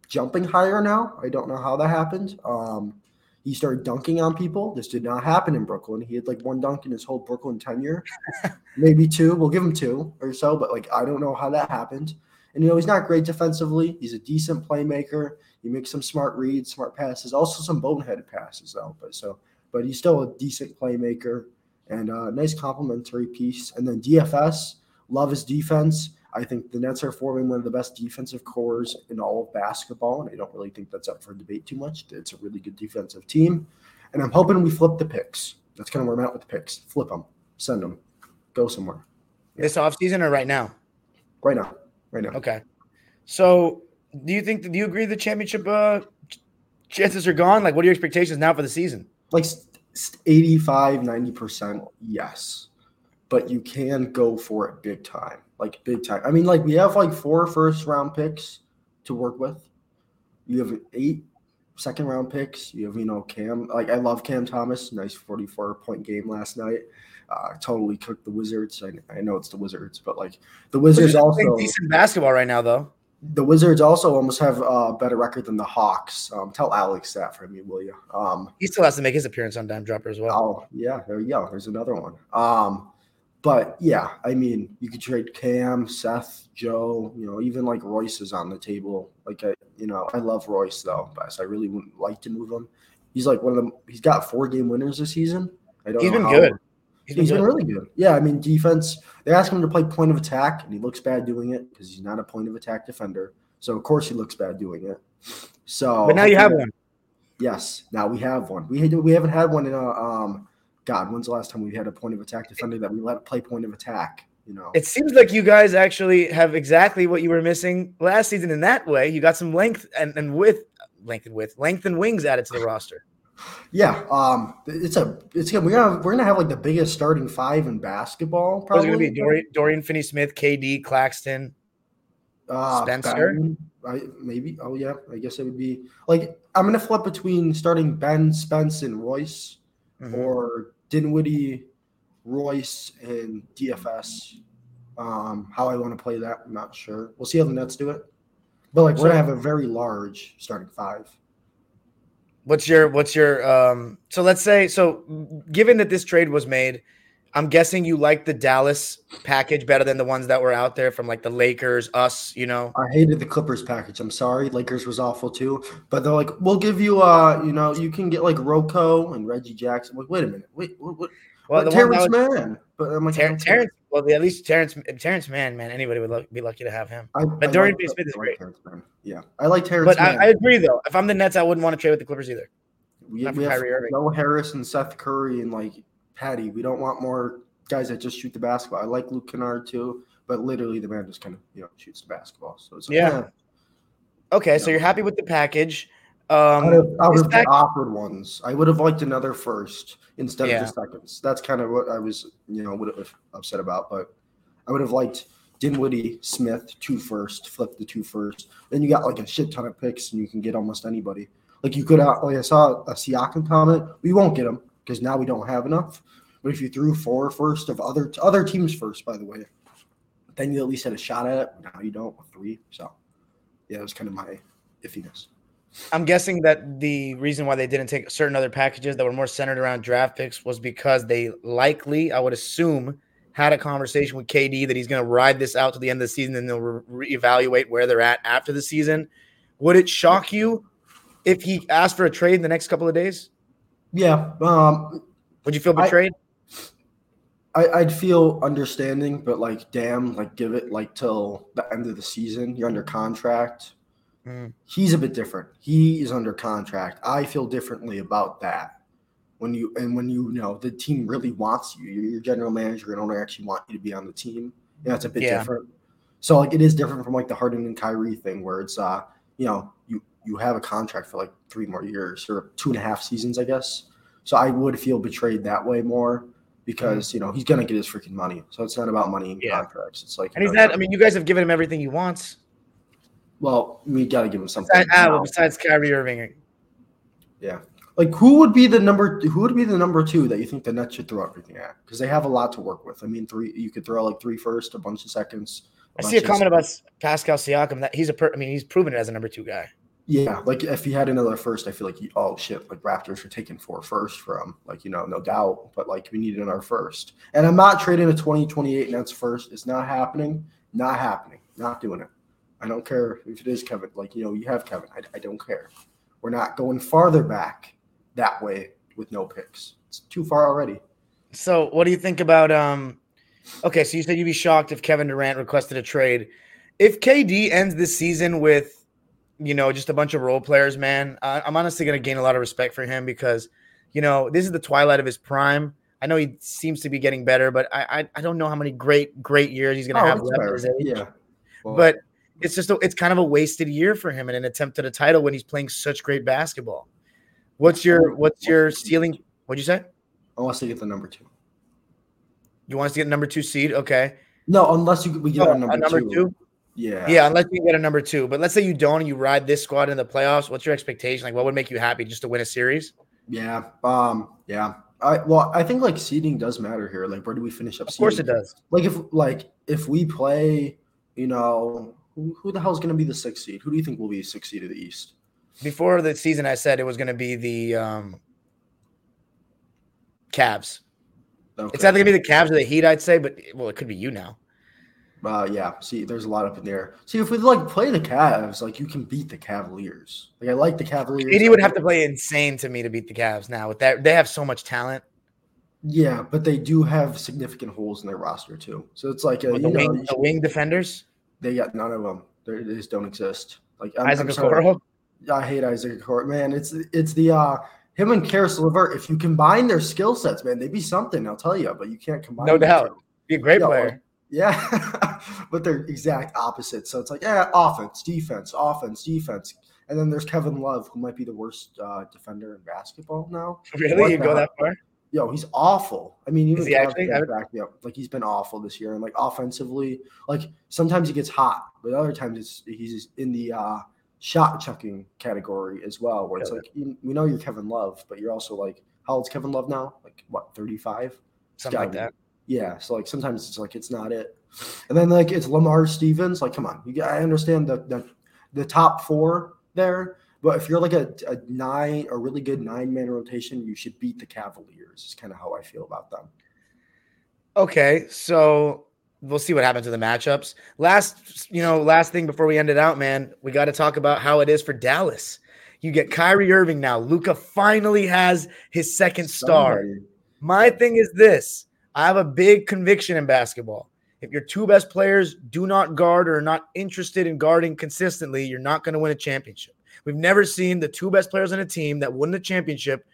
jumping higher now. I don't know how that happened. Um, he started dunking on people. This did not happen in Brooklyn. He had like one dunk in his whole Brooklyn tenure, maybe two. We'll give him two or so, but like I don't know how that happened. And you know, he's not great defensively. He's a decent playmaker. He makes some smart reads, smart passes, also some boneheaded passes though. But so, but he's still a decent playmaker and a nice complementary piece. And then DFS, love his defense. I think the Nets are forming one of the best defensive cores in all of basketball, and I don't really think that's up for debate too much. It's a really good defensive team, and I'm hoping we flip the picks. That's kind of where I'm at with the picks. Flip them, send them, go somewhere This offseason or right now? right now, right now. Okay. So, do you think? Do you agree the championship uh, chances are gone? Like, what are your expectations now for the season? like s- s- 85 90% yes but you can go for it big time, like big time. I mean, like we have like four first round picks to work with. You have eight second round picks. You have, you know, Cam. Like I love Cam Thomas. Nice 44 point game last night. Uh, totally cooked the Wizards. I, I know it's the Wizards, but like the Wizards also decent basketball right now though. The Wizards also almost have a better record than the Hawks. Um, tell Alex that for me, will you? Um, he still has to make his appearance on Dime Dropper as well. Oh yeah, there you go. There's another one. Um, but yeah, I mean, you could trade Cam, Seth, Joe. You know, even like Royce is on the table. Like I, you know, I love Royce though, but I really wouldn't like to move him. He's like one of them. He's got four game winners this season. I don't. He's been good. He's, he's been, been, really good. Yeah, I mean, defense. They ask him to play point of attack, and he looks bad doing it because he's not a point of attack defender. So of course he looks bad doing it. So, but now you have one. Yes, now we have one. We we haven't had one in a um. God, when's the last time we had a point of attack defender that we let play point of attack? You know, it seems like you guys actually have exactly what you were missing last season. In that way, you got some length and, and width, length and width, length and wings added to the roster. Yeah, um, it's a it's we're gonna we're gonna have like the biggest starting five in basketball. Probably gonna be Dorian, Dorian Finney-Smith, KD, Claxton, uh, Spencer. Ben, I, maybe. Oh yeah, I guess it would be like I'm gonna flip between starting Ben, Spence, and Royce, mm-hmm. or Dinwiddie, Royce, and DFS. Um, how I want to play that, I'm not sure. We'll see how the Nets do it. But like we're gonna have a very large starting five. What's your what's your um so let's say so given that this trade was made, I'm guessing you like the Dallas package better than the ones that were out there from like the Lakers, us, you know. I hated the Clippers package. I'm sorry. Lakers was awful too. But they're like, we'll give you uh, you know, you can get like Rocco and Reggie Jackson. like, wait a minute. Wait, what, what well, the Terrence Mann. But I'm like, Ter- Terrence, well, at least Terrence Terrence Mann, man, anybody would lo- be lucky to have him. I, but I Dorian like, Smith is great. Yeah, I like Terrence. But I, I, agree though. If I'm the Nets, I wouldn't want to trade with the Clippers either. We, we have no Harris and Seth Curry and like Patty. We don't want more guys that just shoot the basketball. I like Luke Kennard too, but literally the man just kind of you know shoots the basketball. So it's like, yeah. okay, so you're happy with the package. Um, out of, out of the offered ones, I would have liked another first instead yeah. of the seconds. That's kind of what I was, you know, would have upset about. But I would have liked Dinwiddie, Smith, two first, flip the two first. Then you got like a shit ton of picks, and you can get almost anybody. Like you could, like I saw a Siakam comment. We won't get him because now we don't have enough. But if you threw four first of other other teams first, by the way, then you at least had a shot at it. Now you don't with three. So yeah, it was kind of my iffiness. I'm guessing that the reason why they didn't take certain other packages that were more centered around draft picks was because they likely, I would assume, had a conversation with KD that he's going to ride this out to the end of the season and they'll re- reevaluate where they're at after the season. Would it shock you if he asked for a trade in the next couple of days? Yeah. Um, would you feel betrayed? I, I'd feel understanding, but like, damn, like, give it like till the end of the season. You're under contract Mm. He's a bit different. He is under contract. I feel differently about that. When you and when you, you know the team really wants you, your general manager and owner actually want you to be on the team. Yeah, it's a bit yeah. different. So like it is different from like the Harden and Kyrie thing where it's uh you know you you have a contract for like three more years or two and a half seasons, I guess. So I would feel betrayed that way more because mm you know he's gonna get his freaking money. So it's not about money and yeah. contracts. It's like and he's not. I mean, you guys have given him everything he wants. Well, we got to give him something. Besides, ah, besides Kyrie Irving. Yeah. Like who would be the number? Who would be the number two that you think the Nets should throw everything at? Because they have a lot to work with. I mean, three. You could throw like three first, a bunch of seconds. I see a comment about Pascal Siakam that he's a. Per, I mean, he's proven it as a number two guy. Yeah, like if he had another first, I feel like he, oh shit, like Raptors are taking four first from like you know no doubt, but like we need our first. And I'm not trading a 2028 Nets first. It's not happening. Not happening. Not doing it. I don't care if it is Kevin. Like, you know, you have Kevin. I, I don't care. We're not going farther back that way with no picks. It's too far already. So, what do you think about? um Okay, so you said you'd be shocked if Kevin Durant requested a trade. If KD ends this season with, you know, just a bunch of role players, man, uh, I'm honestly going to gain a lot of respect for him because, you know, this is the twilight of his prime. I know he seems to be getting better, but I I, I don't know how many great great years he's going to oh, have left. Yeah, well, but it's just a, it's kind of a wasted year for him in an attempt at a title when he's playing such great basketball. What's your what's your ceiling? What'd you say? I want to get the number two. You want us to get number two seed? Okay. No, unless you, we get Oh, a number, a number two. two? Yeah. Yeah, unless you get a number two. But let's say you don't and you ride this squad in the playoffs. What's your expectation? Like, what would make you happy just to win a series? Yeah. Um. Yeah. I well, I think like seeding does matter here. Like, where do we finish up? Of course it does. Like if like if we play, you know, who, who the hell is going to be the sixth seed? Who do you think will be sixth seed of the East? Before the season, I said it was going to be the um, Cavs. Okay. It's either going to be the Cavs or the Heat, I'd say, but well, it could be you now. Uh, yeah. See, there's a lot up in there. See, if we like play the Cavs, like you can beat the Cavaliers. Like I like the Cavaliers. KD would have to play insane to me to beat the Cavs now. With that, they have so much talent. Yeah, but they do have significant holes in their roster too. So it's like a, the, know, wing, the wing defenders, they got none of them. They they just don't exist. Like I'm, Isaac. Okoro. I hate Isaac Okoro. Man, it's it's the uh him and Caris LeVert. If you combine their skill sets, man, they'd be something. I'll tell you. But you can't combine. No doubt. two. Be a great player. Yeah, but they're exact opposites. So it's like, yeah, offense, defense, offense, defense. And then there's Kevin Love, who might be the worst uh, defender in basketball now. Really, you go that far? Yo, he's awful. I mean, even he actually? I would- back up. Like he's been awful this year, and like offensively, like sometimes he gets hot, but other times it's he's in the uh, shot chucking category as well, where it's Yeah. like you, we know you're Kevin Love, but you're also like how old's Kevin Love now? Like what, thirty five? Something like that. Yeah, so like sometimes it's like it's not it, and then like it's Lamar Stevens. Like, come on, you, I understand the the the top four there, but if you're like a, a nine, a really good nine man rotation, you should beat the Cavaliers. Is kind of how I feel about them. Okay, so we'll see what happens to the matchups. Last, you know, last thing before we end it out, man, we got to talk about how it is for Dallas. You get Kyrie Irving now. Luka finally has his second star. Somebody- My thing is this I have a big conviction in basketball. If your two best players do not guard or are not interested in guarding consistently, you're not going to win a championship. We've never seen the two best players on a team that won the championship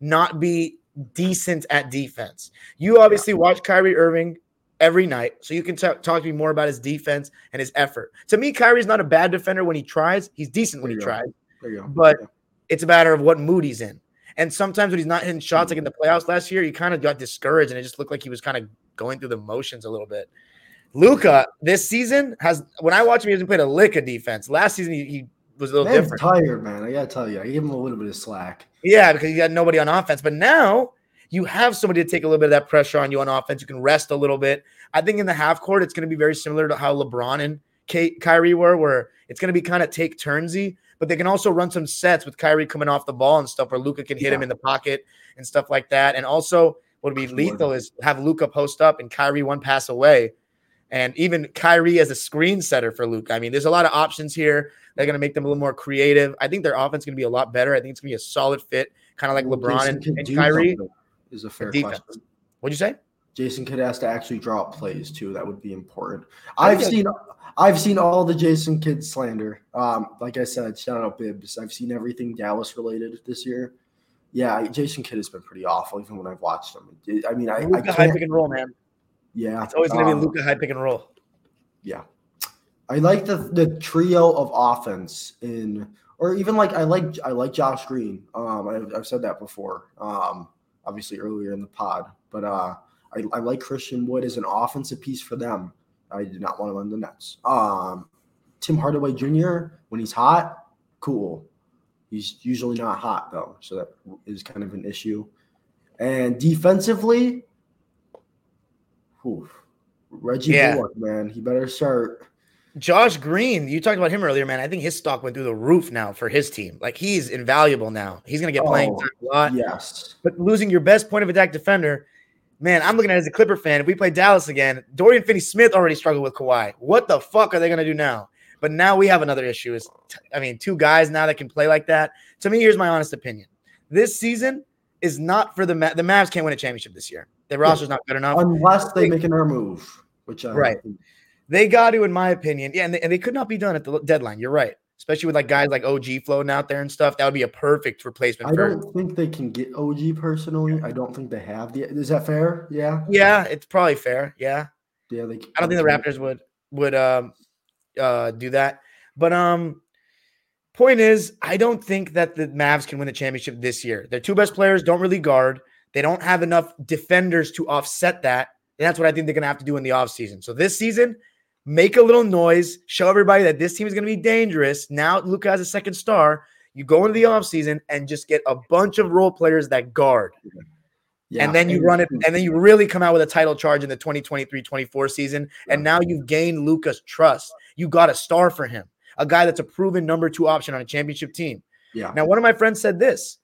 not be decent at defense. You obviously watch Kyrie Irving every night, so you can ta- talk to me more about his defense and his effort. To me, Kyrie's not a bad defender when he tries. He's decent when he go. tries There you go. but Yeah. it's a matter of what mood he's in. And sometimes when he's not hitting shots like in the playoffs last year, he kind of got discouraged and it just looked like he was kind of going through the motions a little bit. Luka this season has when I watch him, he hasn't played a lick of defense. Last season he, he was a little Man's different. tired, man. I gotta tell you, I give him a little bit of slack. Yeah, because you got nobody on offense. But now you have somebody to take a little bit of that pressure on you on offense. You can rest a little bit. I think in the half court, it's going to be very similar to how LeBron and K- Kyrie were, where it's going to be kind of take turnsy, but they can also run some sets with Kyrie coming off the ball and stuff where Luka can hit him in the pocket and stuff like that. And also, what would be lethal is have Luka post up and Kyrie one pass away. And even Kyrie as a screen setter for Luka. I mean, there's a lot of options here. They're going to make them a little more creative. I think their offense is going to be a lot better. I think it's going to be a solid fit, kind of like LeBron and, and Kyrie. Is a fair question. What'd you say? Jason Kidd has to actually draw up plays too. That would be important. I I've seen I've seen all the Jason Kidd slander. Um, like I said, shout out Bibbs. I've seen everything Dallas related this year. Yeah, Jason Kidd has been pretty awful even when I've watched him. I mean, I, I Luka high pick and roll, man. Yeah, It's always going to um, be Luka high pick and roll. Yeah, I like the the trio of offense in, or even like I like I like Josh Green. Um, I've, I've said that before. Um, obviously earlier in the pod, but uh, I, I like Christian Wood as an offensive piece for them. I did not want him on the Nets. Um, Tim Hardaway Jr. when he's hot, cool. He's usually not hot though, so that is kind of an issue. And defensively, whew, Reggie Yeah. Bullock, man, he better start. Josh Green, you talked about him earlier, man. I think his stock went through the roof now for his team. Like he's invaluable now. He's going to get playing Oh, time a lot. Yes, But losing your best point of attack defender, man, I'm looking at it as a Clipper fan. If we play Dallas again, Dorian Finney Smith already struggled with Kawhi. What the fuck are they going to do now? But now we have another issue. Is I mean, two guys now that can play like that. To me, here's my honest opinion. This season is not for the Ma- the Mavs. Can't win a championship this year. Their roster's not good enough. unless they make another move, which I Right. They got to, in my opinion. Yeah, and they, and they could not be done at the deadline. You're right. Especially with like guys like OG floating out there and stuff. That would be a perfect replacement I for. don't think they can get OG personally. I don't think they have the. Is that fair? Yeah, Yeah, it's probably fair. Yeah. yeah. They. I don't think the Raptors would would um uh do that. But um point is, I don't think that the Mavs can win the championship this year. Their two best players don't really guard. They don't have enough defenders to offset that. And that's what I think they're going to have to do in the offseason. So this season, make a little noise, show everybody that this team is going to be dangerous. Now Luka has a second star. You go into the offseason and just get a bunch of role players that guard. Yeah, and then you run it, and then you really come out with a title charge in the 2023-24 season. And now you've gained Luka's trust. You got a star for him, a guy that's a proven number two option on a championship team. Yeah. Now, one of my friends said this.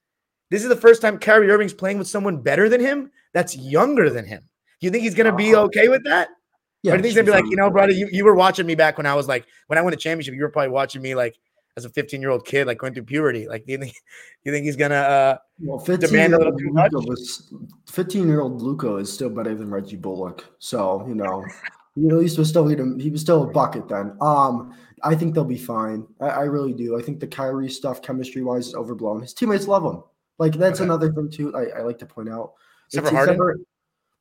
This is the first time Kyrie Irving's playing with someone better than him that's younger than him. Do you think he's gonna be uh, okay with that? Yeah. Or do you think he's gonna be like, you know, brother, you, you were watching me back when I was like, when I won a championship, you were probably watching me like as a 15 year old kid, like going through puberty. Like, do you think you think he's gonna uh, well, 15 demand a little too much? Was, 15 year old Luka is still better than Reggie Bullock. So you know, you know, he was still him, he was still a bucket then. Um, I think they'll be fine. I, I really do. I think the Kyrie stuff, chemistry wise, is overblown. His teammates love him. Like that's okay. another thing too. I, I like to point out. Except for Harden. Never,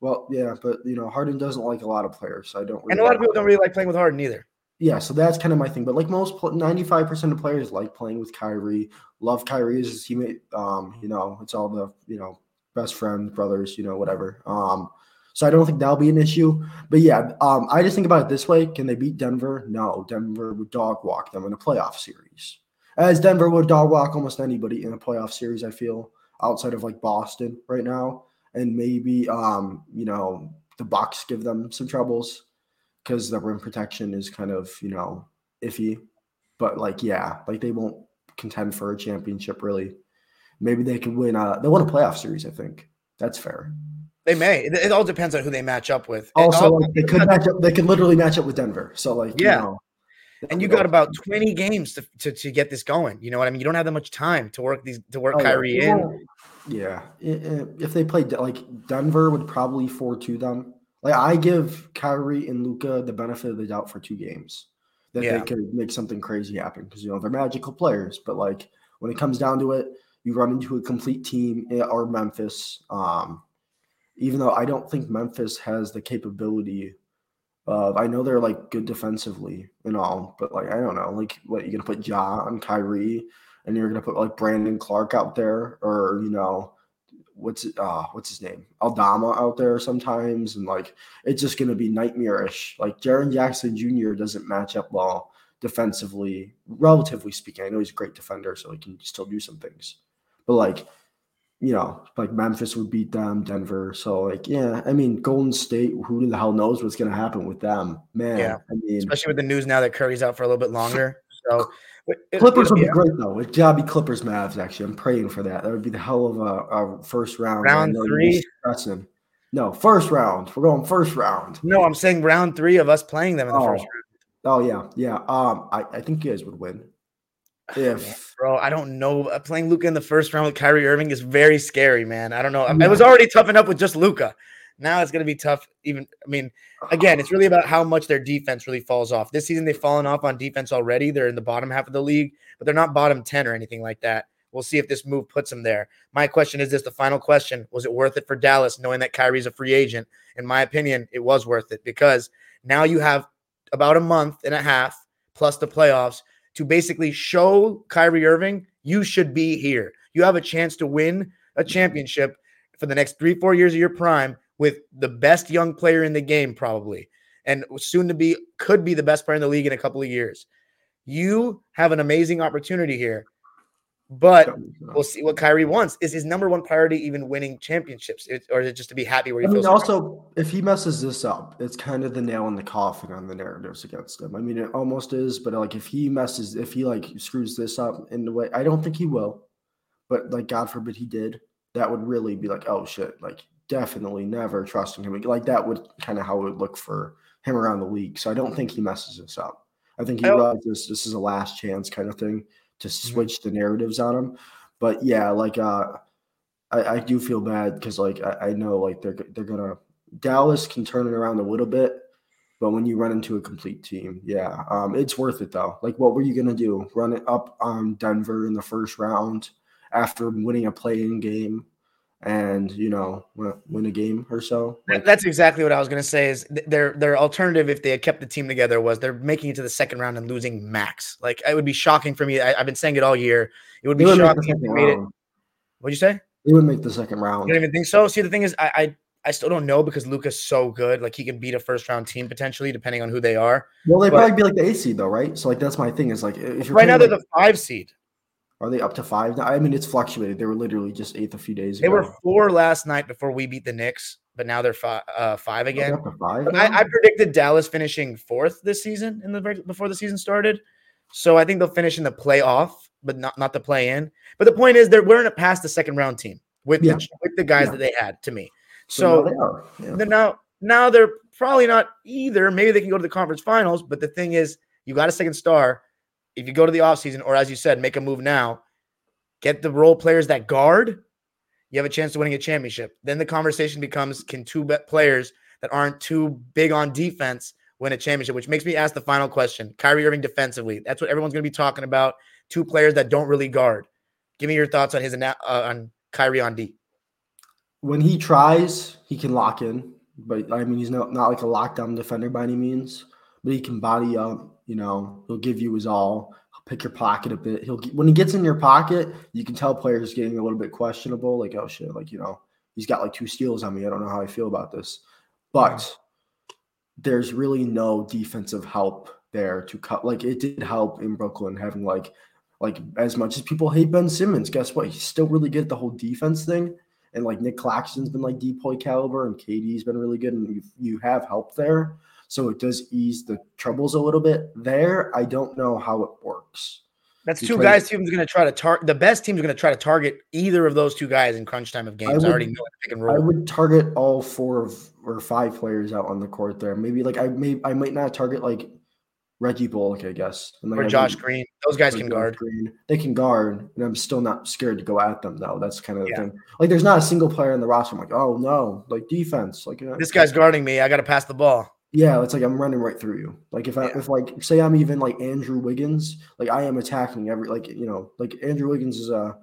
well, yeah, but you know, Harden doesn't like a lot of players. So I don't. Really and a lot of people don't really like playing with Harden either. Yeah, so that's kind of my thing. But like most, ninety-five percent of players like playing with Kyrie. Love Kyrie as his teammate. Um, you know, it's all the you know best friend, brothers, you know, whatever. Um, so I don't think that'll be an issue. But yeah, um, I just think about it this way: Can they beat Denver? No, Denver would dog walk them in a playoff series, as Denver would dog walk almost anybody in a playoff series. I feel outside of like Boston right now, and maybe um, you know the Bucks give them some troubles because the rim protection is kind of you know iffy. But like, yeah, like they won't contend for a championship really. Maybe they can win. A, they win a playoff series. I think that's fair. They may. It, it all depends on who they match up with. Also, like, they could match up. They could literally match up with Denver. So like, yeah. You know, and you got about 20 games to, to, to, get this going. You know what I mean? You don't have that much time to work these to work oh, Kyrie yeah. in. Yeah. If they played like Denver would probably 4 to them. Like I give Kyrie and Luka the benefit of the doubt for two games that yeah. they could make something crazy happen because you know they're magical players. But like when it comes down to it, you run into a complete team eh, or Memphis. Um, even though I don't think Memphis has the capability of, I know they're like good defensively and all, but like I don't know, like what you're gonna put Ja on Kyrie and you're gonna put like Brandon Clarke out there, or you know, what's uh what's his name Aldama out there sometimes, and like it's just gonna be nightmarish. Like Jaren Jackson Jr. doesn't match up well defensively, relatively speaking. I know he's a great defender, so he can still do some things, but like you know, like Memphis would beat them, Denver. So like, yeah, I mean, Golden State. Who the hell knows what's going to happen with them, man? Yeah, I mean, especially with the news now that Curry's out for a little bit longer. So it, Clippers would be great though. It gotta be Clippers Mavs. Actually, I'm praying for that. That would be the hell of a, a first round. Round three. No, first round. We're going first round. No, I'm saying round three of us playing them in the oh. first round. Oh yeah, yeah. Um, I, I think you guys would win. If bro, I don't know. Uh, playing Luka in the first round with Kyrie Irving is very scary, man. I don't know. Yeah. It was already tough enough with just Luka. Now it's going to be tough. Even, I mean, again, it's really about how much their defense really falls off. This season, they've fallen off on defense already. They're in the bottom half of the league, but they're not bottom 10 or anything like that. We'll see if this move puts them there. My question is this the final question Was it worth it for Dallas knowing that Kyrie's a free agent? In my opinion, it was worth it because now you have about a month and a half plus the playoffs to basically show Kyrie Irving you should be here. You have a chance to win a championship for the next three, four years of your prime with the best young player in the game, probably, and soon to be could be the best player in the league in a couple of years. You have an amazing opportunity here. But we'll see what Kyrie wants. Is his number one priority even winning championships, it, or is it just to be happy where he I feels? Mean, also, if he messes this up, it's kind of the nail in the coffin on the narratives against him. I mean, it almost is, but like if he messes, if he like screws this up in the way, I don't think he will, but like God forbid he did, that would really be like, oh shit, like definitely never trusting him. Like that would kind of how it would look for him around the league. So I don't think he messes this up. I think he realizes this is a last chance kind of thing to mm-hmm. switch the narratives on him. But yeah, like uh, I, I do feel bad because like I, I know like they're they're gonna Dallas can turn it around a little bit, but when you run into a complete team, yeah, um, it's worth it though. Like, what were you gonna do? Run it up on Denver in the first round after winning a play-in game? And you know win a game or so. Like, That's exactly what I was going to say. Is their their alternative if they had kept the team together was they're making it to the second round and losing max. Like it would be shocking for me. I, have been saying it all year. It would be shocking if they made it. What'd you say? They would make the second round. You don't even think so? See, the thing is, I, I I still don't know because Luka's so good. Like he can beat a first round team potentially, depending on who they are. Well, they'd But- probably be like the eight seed though, right? So like that's my thing. Is like if you're Right now playing, they're the five seed. Are they up to five? now? I mean, it's fluctuated. They were literally just eighth a few days ago. They were four last night before we beat the Knicks, but now they're five, uh, five again. up to five. I, I predicted Dallas finishing fourth this season in the before the season started. So I think they'll finish in the playoff, but not not the play in. But the point is, they're we're in a past the second round team with Yeah. the, with the guys Yeah. that they had. To me, so now they are. Yeah. now now they're probably not either. Maybe they can go to the conference finals. But the thing is, you got a second star. If you go to the offseason, or as you said, make a move now, get the role players that guard, you have a chance to winning a championship. Then the conversation becomes can two players that aren't too big on defense win a championship, which makes me ask the final question. Kyrie Irving defensively. That's what everyone's going to be talking about. Two players that don't really guard. Give me your thoughts on his uh, on Kyrie on D. when he tries, he can lock in. But I mean, he's not not like a lockdown defender by any means. But he can body up. You know, he'll give you his all. He'll pick your pocket a bit. He'll when he gets in your pocket, you can tell players getting a little bit questionable. Like, oh shit, like you know, he's got like two steals on me. I don't know how I feel about this. But there's really no defensive help there to cut. Like it did help in Brooklyn having like like as much as people hate Ben Simmons, guess what? He's still really good at the whole defense thing. And like Nic Claxton's been like DPOY caliber, and KD's been really good, and you you have help there, so it does ease the troubles a little bit. There, I don't know how it works. That's two guys. Team's going to try to target. The best team's going to try to target either of those two guys in crunch time of games. I, would- already know pick and I would target all four of or five players out on the court there. Maybe like I may I might not target like Reggie Bullock, I guess, and or I Josh Green. Those guys can guard. Green. They can guard, and I'm still not scared to go at them though. That's kind of the Yeah. thing. Like, there's not a single player in the roster. I'm like, oh no, like defense. Like uh, This guy's guarding me. I got to pass the ball. Yeah, it's like I'm running right through you. Like if I Yeah. if like say I'm even like Andrew Wiggins, like I am attacking every like you know like Andrew Wiggins is a,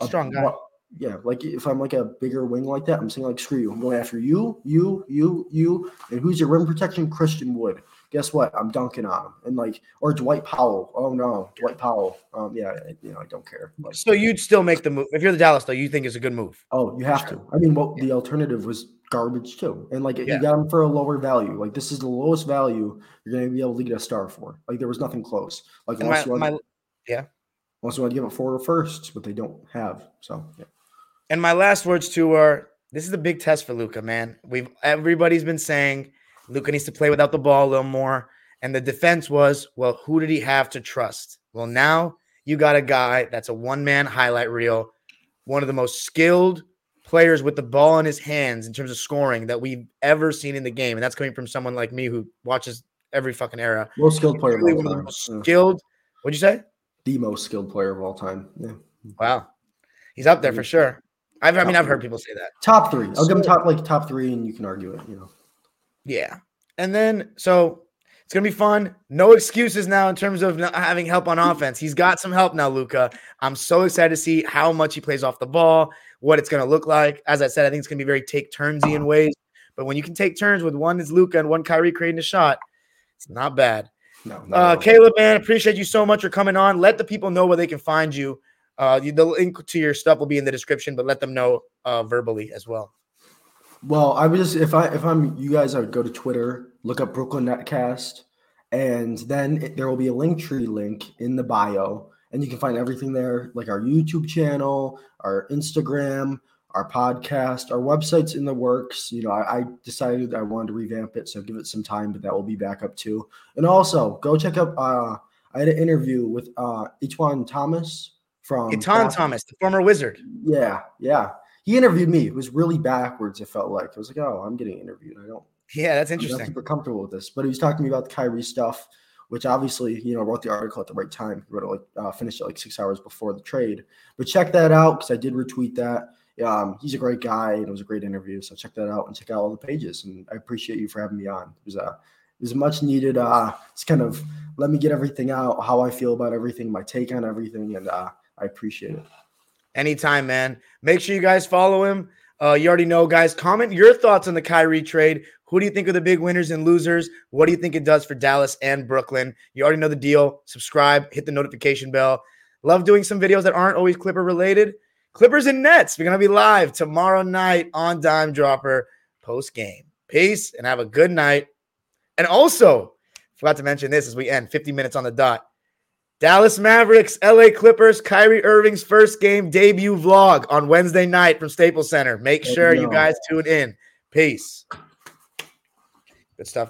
a Strong guy. Yeah, like if I'm like a bigger wing like that, I'm saying like screw you. I'm going after you, you, you, you, and who's your rim protection? Christian Wood. Guess what? I'm dunking on him. And like or Dwight Powell. Oh no, Dwight Powell. Um, yeah, you know I don't care. Like, So you'd still make the move if you're the Dallas though. You think it's a good move? Oh, you have to. I mean, well, the alternative was garbage too, and like Yeah. you got them for a lower value. Like this is the lowest value you're going to be able to get a star for. Like there was nothing close. Like unless my, you want, my unless you want to give it four firsts, but they don't have. So yeah. and my last words too are: This is a big test for Luka, man. We've everybody's been saying Luka needs to play without the ball a little more, and the defense was, well, who did he have to trust? Well, now you got a guy that's a one man highlight reel, one of the most skilled players with the ball in his hands in terms of scoring that we've ever seen in the game, and that's coming from someone like me who watches every fucking era. most skilled player of Really all of the time. skilled. What'd you say? The most skilled player of all time. Yeah. Wow, he's up there for sure. I've, I mean, I've heard people say that. Top three. I'll give him top like top three, and you can argue it. You know. Yeah, and then so it's gonna be fun. No excuses now in terms of not having help on offense. He's got some help now, Luka. I'm so excited to see how much he plays off the ball, what it's gonna look like. As I said, I think it's gonna be very take turnsy in ways. But when you can take turns with one is Luka and one Kyrie creating a shot, it's not bad. No. not Uh, all. Caleb, man, appreciate you so much for coming on. Let the people know where they can find you. Uh, the link to your stuff will be in the description, but let them know uh, verbally as well. Well, I would just if I if I'm you guys, I would go to Twitter, look up Brooklyn Netcast, and then it- there will be a link tree link in the bio, and you can find everything there, like our YouTube channel, our Instagram, our podcast, our website's in the works. You know, I, I decided I wanted to revamp it, so give it some time, but that will be back up too. And also go check out. Uh, I had an interview with uh, Etwan Thomas from Etan Thomas, the former Wizard. Yeah, yeah. He interviewed me. It was really backwards. It felt like I was like, oh, I'm getting interviewed. I don't. Yeah, that's interesting. I'm super comfortable with this. But he was talking to me about the Kyrie stuff, which obviously, you know, wrote the article at the right time. He wrote it like uh, finished it like six hours before the trade. But check that out because I did retweet that. Um, he's a great guy and it was a great interview. So check that out and check out all the pages. And I appreciate you for having me on. It was a it was much needed. Uh, it's kind of let me get everything out, how I feel about everything, my take on everything, and uh, I appreciate it. Anytime, man. Make sure you guys follow him. Uh, you already know, guys. Comment your thoughts on the Kyrie trade. Who do you think are the big winners and losers? What do you think it does for Dallas and Brooklyn? You already know the deal. Subscribe, hit the notification bell. Love doing some videos that aren't always Clipper related. Clippers and Nets. We're gonna be live tomorrow night on Dime Dropper. post game. Peace and have a good night. And also, forgot to mention this as we end 50 minutes on the dot. Dallas Mavericks, LA Clippers, Kyrie Irving's first game debut vlog on Wednesday night from Staples Center. Make sure you guys tune in. Peace. Good stuff.